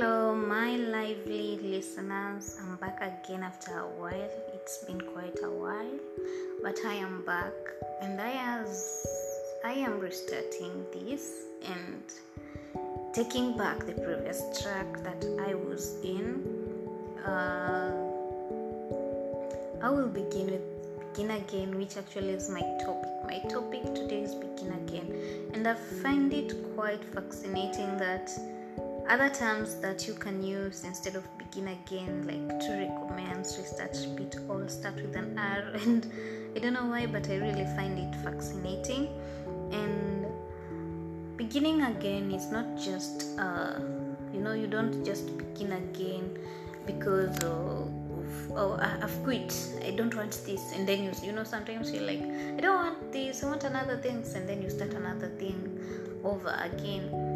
Hello, my lively listeners. I'm back again after a while. It's been quite a while, but I am back, and I as I am restarting this and taking back the previous track that I was in. Uh, I will begin with begin again, which actually is my topic. My topic today is begin again, and I find it quite fascinating that other terms that you can use instead of begin again, like to recommence, restart, repeat, all start with an R. And I don't know why, but I really find it fascinating. And beginning again is not just, uh, you know, you don't just begin again because oh, I've quit, I don't want this, and then you, you know, sometimes you're like, I don't want this, I want another thing, and then you start another thing over again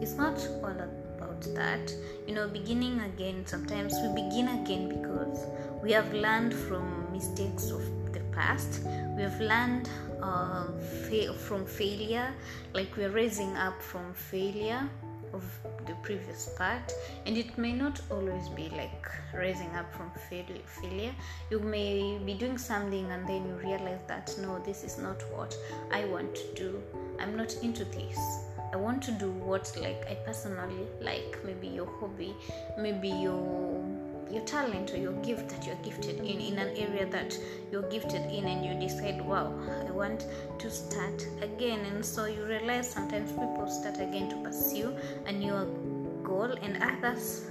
it's not all about that. You know beginning again sometimes we begin again because we have learned from mistakes of the past. We have learned uh, fa- from failure. Like we're raising up from failure of the previous part. And it may not always be like raising up from fail- failure. You may be doing something and then you realize that no this is not what i want to do. I'm not into this I want to do what like I personally like, maybe your hobby, maybe your your talent or your gift that you're gifted in in an area that you're gifted in and you decide wow i want to start again. And so you realize sometimes people start again to pursue a new goal and others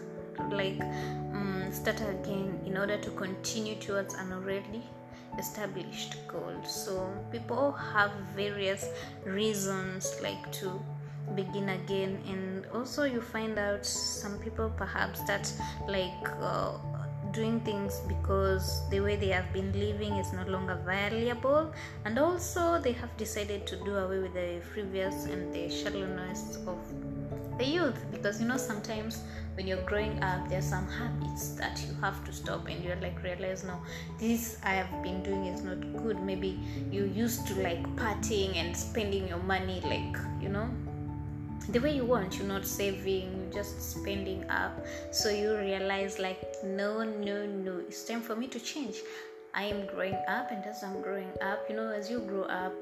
like um, start again in order to continue towards an already established goal. So people have various reasons like to begin again and also you find out some people perhaps that like uh, doing things because the way they have been living is no longer valuable and also they have decided to do away with the frivolous and the shallowness of the youth because you know sometimes when you're growing up there are some habits that you have to stop and you're like realize no this i have been doing is not good. Maybe you used to like partying and spending your money like you know the way you want you're not saving you're just spending up. So you realize like no no no it's time for me to change. I am growing up and as i'm growing up you know as you grow up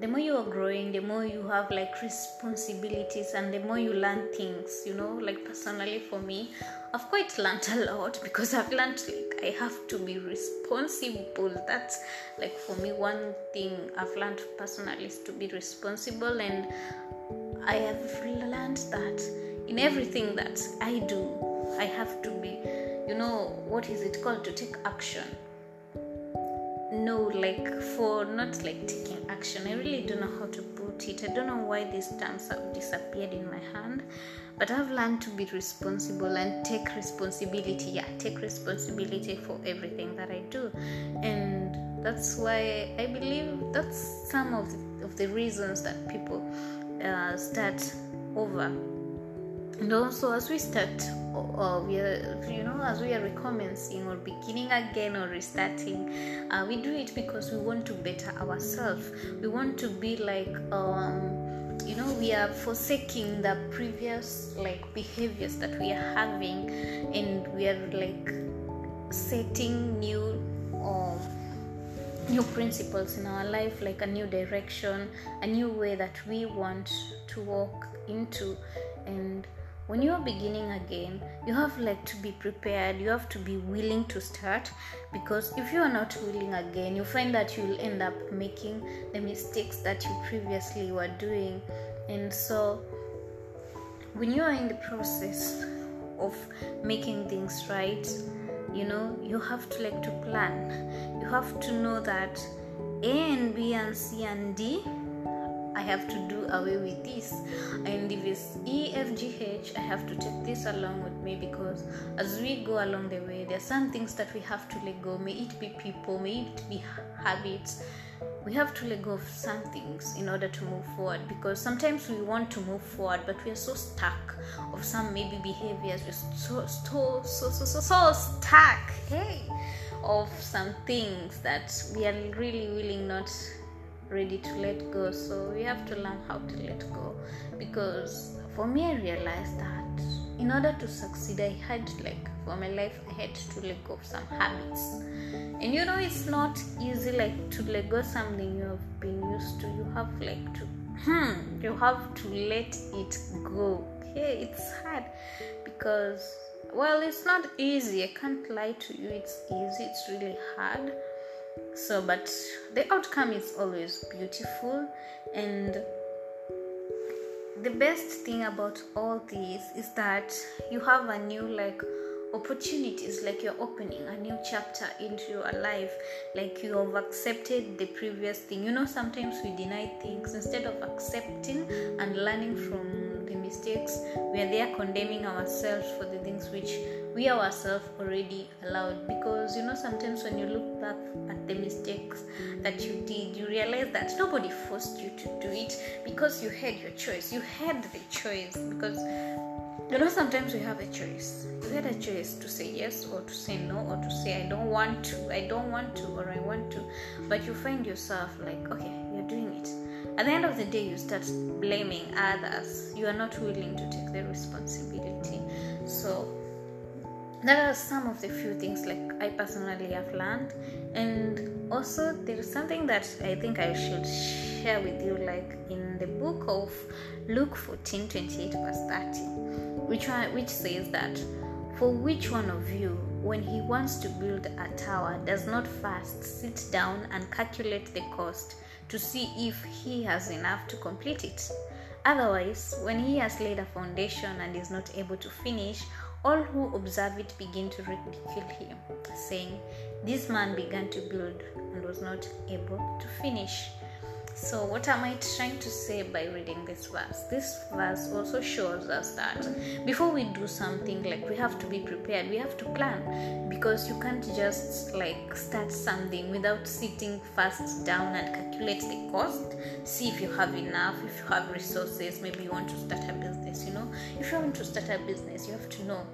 the more you are growing the more you have like responsibilities and the more you learn things you know? Like personally for me i've quite learned a lot because i've learned like i have to be responsible. That's like for me one thing i've learned personally is to be responsible and I have learned that in everything that I do, I have to be, you know, what is it called to take action? No, like for not like taking action. I really don't know how to put it. I don't know why these terms have disappeared in my hand, but I've learned to be responsible and take responsibility. Yeah, take responsibility for everything that I do, and that's why I believe that's some of the, of the reasons that people uh, start over. And also as we start uh, we are you know as we are recommencing or beginning again or restarting uh, we do it because we want to better ourselves. We want to be like um, you know we are forsaking the previous like behaviors that we are having and we are like setting new um, new principles in our life like a new direction a new way that we want to walk into. And when you are beginning again you have like to be prepared you have to be willing to start because if you are not willing again you find that you'll end up making the mistakes that you previously were doing. And so when you are in the process of making things right you know you have to like to plan. You have to know that a and b and c and d i have to do away with this. And if it's e f g h i have to take this along with me because as we go along the way there are some things that we have to let go. May it be people may it be habits we have to let go of some things in order to move forward because sometimes we want to move forward but we are so stuck of some maybe behaviors. We're so so so so so, so stuck hey of some things that we are really willing not ready to let go. So we have to learn how to let go because for me i realized that in order to succeed i had like for my life i had to let go of some habits. And you know it's not easy like to let go something you have been used to. You have like to hmm you have to let it go. Okay it's hard because well it's not easy. I can't lie to you. It's easy. It's really hard. So but the outcome is always beautiful. And the best thing about all this is that you have a new like opportunities like you're opening a new chapter into your life like you have accepted the previous thing. You know sometimes we deny things. Instead of accepting and learning from the mistakes we are there condemning ourselves for the things which we ourselves already allowed. Because you know sometimes when you look back at the mistakes that you did you realize that nobody forced you to do it because you had your choice. You had the choice because you know sometimes we have a choice. You had a choice to say yes or to say no or to say i don't want to i don't want to or i want to but you find yourself like okay you're doing it. At the end of the day you start blaming others. You are not willing to take the responsibility. So there are some of the few things like i personally have learned. And also there is something that i think i should share with you like in the book of luke 14 28 verse 30 which which says that for which one of you when he wants to build a tower does not first sit down and calculate the cost to see if he has enough to complete it otherwise when he has laid a foundation and is not able to finish all who observe it begin to ridicule him, saying, This man began to build and was not able to finish. So, what am I trying to say by reading this verse? This verse also shows us that before we do something, like we have to be prepared, we have to plan because you can't just like start something without sitting first down and calculate the cost, see if you have enough, if you have resources. Maybe you want to start a business, you know, if you want to start a business, you have to know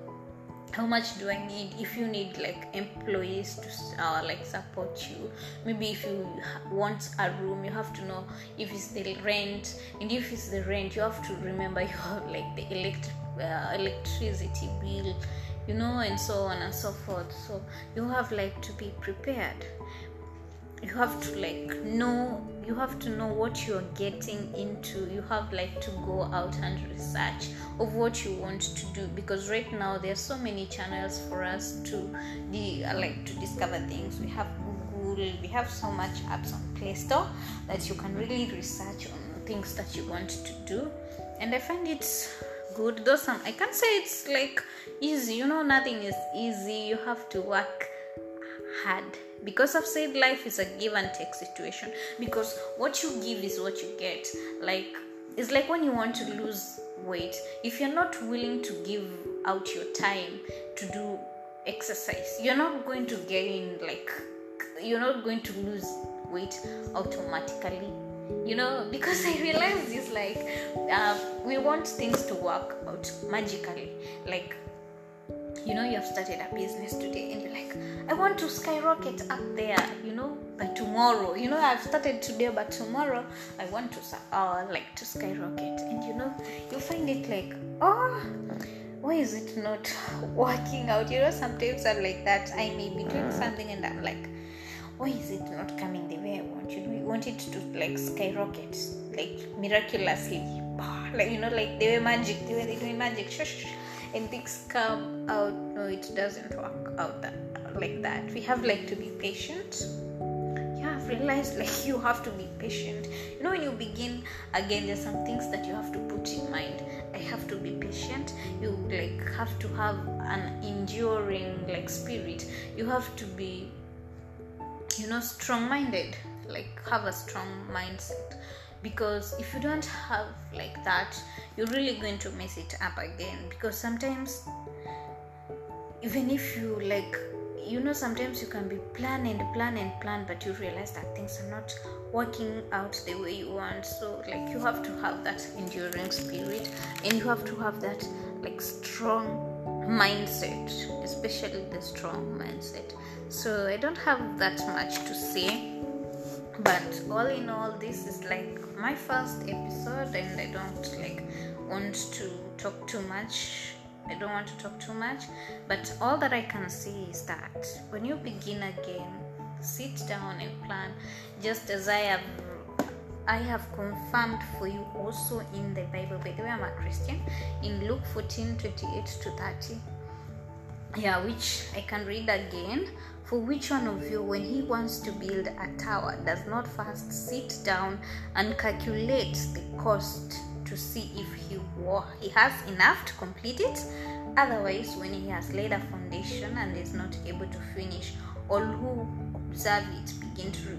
how much do i need if you need like employees to uh, like support you maybe if you want a room you have to know if it's the rent and if it's the rent you have to remember you have like the elect- uh, electricity bill you know and so on and so forth. So you have like to be prepared you have to like know you have to know what you're getting into. You have like to go out and research of what you want to do because right now there are so many channels for us to uh, like to discover things. We have google we have so much apps on play store that you can really research on things that you want to do. And i find it good though some i can't say it's like easy. You know nothing is easy. You have to work hard because i've said life is a give and take situation. Because what you give is what you get. Like it's like when you want to lose weight. If you're not willing to give out your time to do exercise you're not going to gain like you're not going to lose weight automatically. You know because i realize this like uh, we want things to work out magically. Like you know you have started a business today and you're like i want to skyrocket up there you know by tomorrow. You know i've started today but tomorrow i want to uh, like to skyrocket. And you know you find it like oh why is it not working out? You know sometimes i'm like that. I may be doing something and i'm like why is it not coming the way i want? You know you want it to like skyrocket like miraculously. Like you know like they were magic they were they doing magic. Shush and things come out no it doesn't work out that like that. We have like to be patient. Yeah i've realized like you have to be patient. You know when you begin again there's some things that you have to put in mind. I have to be patient. You like have to have an enduring like spirit. You have to be you know strong minded like have a strong mindset because if you don't have like that you're really going to mess it up again. Because sometimes even if you like you know sometimes you can be plan and plan and plan but you realize that things are not working out the way you want. So like you have to have that enduring spirit and you have to have that like strong mindset especially the strong mindset. So i don't have that much to say but all in all this is like my first episode and i don't like want to talk too much I don't want to talk too much, but all that I can say is that when you begin again, sit down and plan, just as I have I have confirmed for you also in the Bible. By the way, I'm a Christian. In Luke 14 28 to 30. Yeah, which I can read again. For which one of you, when he wants to build a tower, does not first sit down and calculate the cost to see if he, he has enough to complete it? Otherwise, when he has laid a foundation and is not able to finish, all who observe it begin to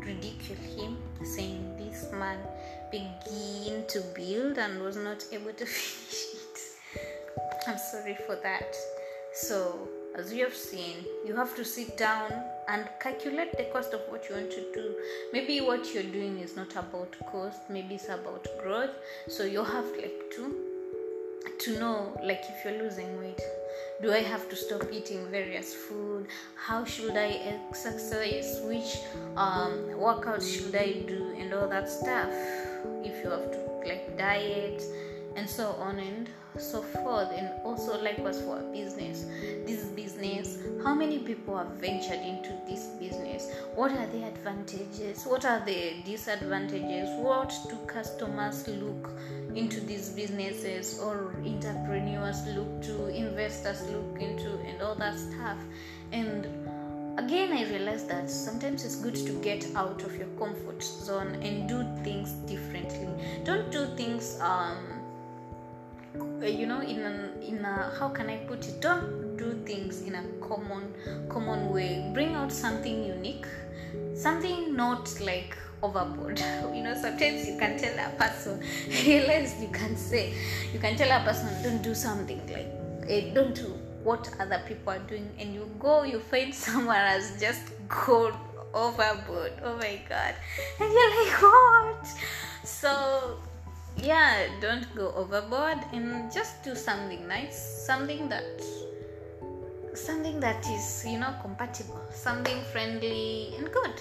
ridicule him, saying, This man began to build and was not able to finish it. I'm sorry for that. So, as you have seen, you have to sit down and calculate the cost of what you want to do. Maybe what you're doing is not about cost, maybe it's about growth. So you have like to to know like if you're losing weight. Do i have to stop eating various food? How should i exercise? Which um, workouts should i do? And all that stuff. If you have to like diet and so on and so forth and also likewise for a business. This business how many people have ventured into this business? What are the advantages? What are the disadvantages? What do customers look into these businesses or entrepreneurs look to investors look into and all that stuff? And again i realized that sometimes it's good to get out of your comfort zone and do things differently. Don't do things um Uh, you know in a, in a how can i put it? Don't do things in a common common way. Bring out something unique something not like overboard. You know sometimes you can tell a person realize you can say you can tell a person don't do something like hey, don't do what other people are doing and you go you find someone has just gone overboard. Oh my god. And you're like what? So yeah don't go overboard and just do something nice something that something that is you know compatible something friendly and good.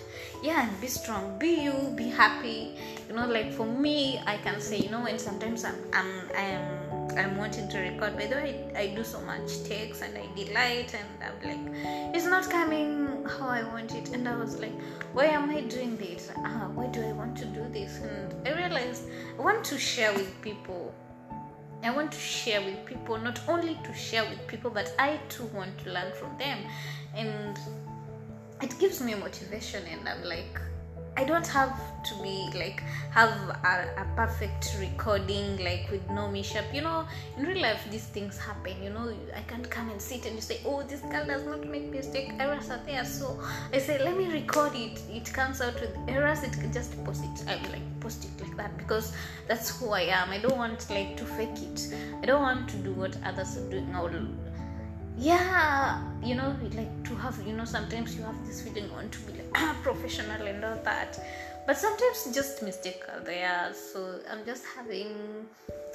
Yeah and be strong. Be you be happy. You know like for me i can say you know when sometimes i'm i'm i'm, I'm wanting to record. By the way I, I do so much takes and i delight and i'm like it's not coming how i want it. And i was like why am i doing this? Ah, why do i want to do this? And i realized i want to share with people. I want to share with people, not only to share with people, but I too want to learn from them. And it gives me motivation, and I'm like, I don't have to be like have a, a, perfect recording like with no mishap. You know, in real life these things happen. You know, I can't come and sit and you say, "Oh, this girl does not make mistake. Errors are there." So I say, "Let me record it. It comes out with errors. It can just post it. I will like post it like that because that's who I am. I don't want like to fake it. I don't want to do what others are doing. I will yeah you know like to have you know sometimes you have this feeling want to be like professional and all that. But sometimes just mistake are there. So i'm just having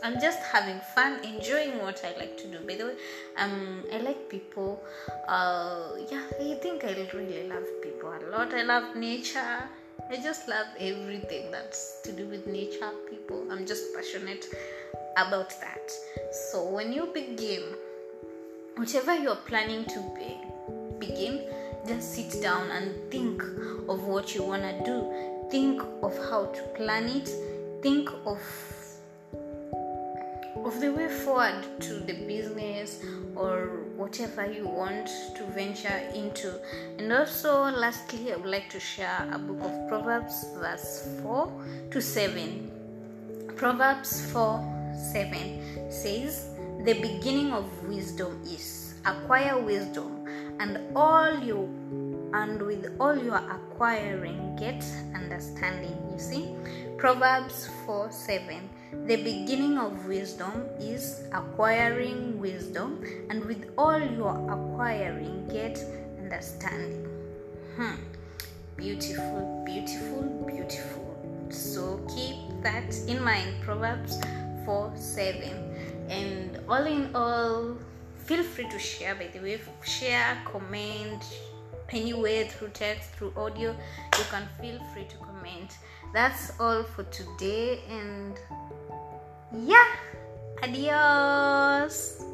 i'm just having fun enjoying what i like to do. By the way um i like people uh yeah i think i really love people a lot. I love nature. I just love everything that's to do with nature people. I'm just passionate about that. So when you begin whatever you're planning to be, begin, just sit down and think of what you want to do. Think of how to plan it. Think of of the way forward to the business or whatever you want to venture into. And also, lastly, I would like to share a book of Proverbs, verse 4 to 7. Proverbs 4 7 says, the beginning of wisdom is acquire wisdom, and all you and with all you are acquiring get understanding. You see, Proverbs 4 7. The beginning of wisdom is acquiring wisdom, and with all you are acquiring get understanding. Hmm. Beautiful, beautiful, beautiful. So keep that in mind. Proverbs 4 7 and all in all feel free to share by the way. Share comment anywhere through text through audio you can feel free to comment. That's all for today and yeah adios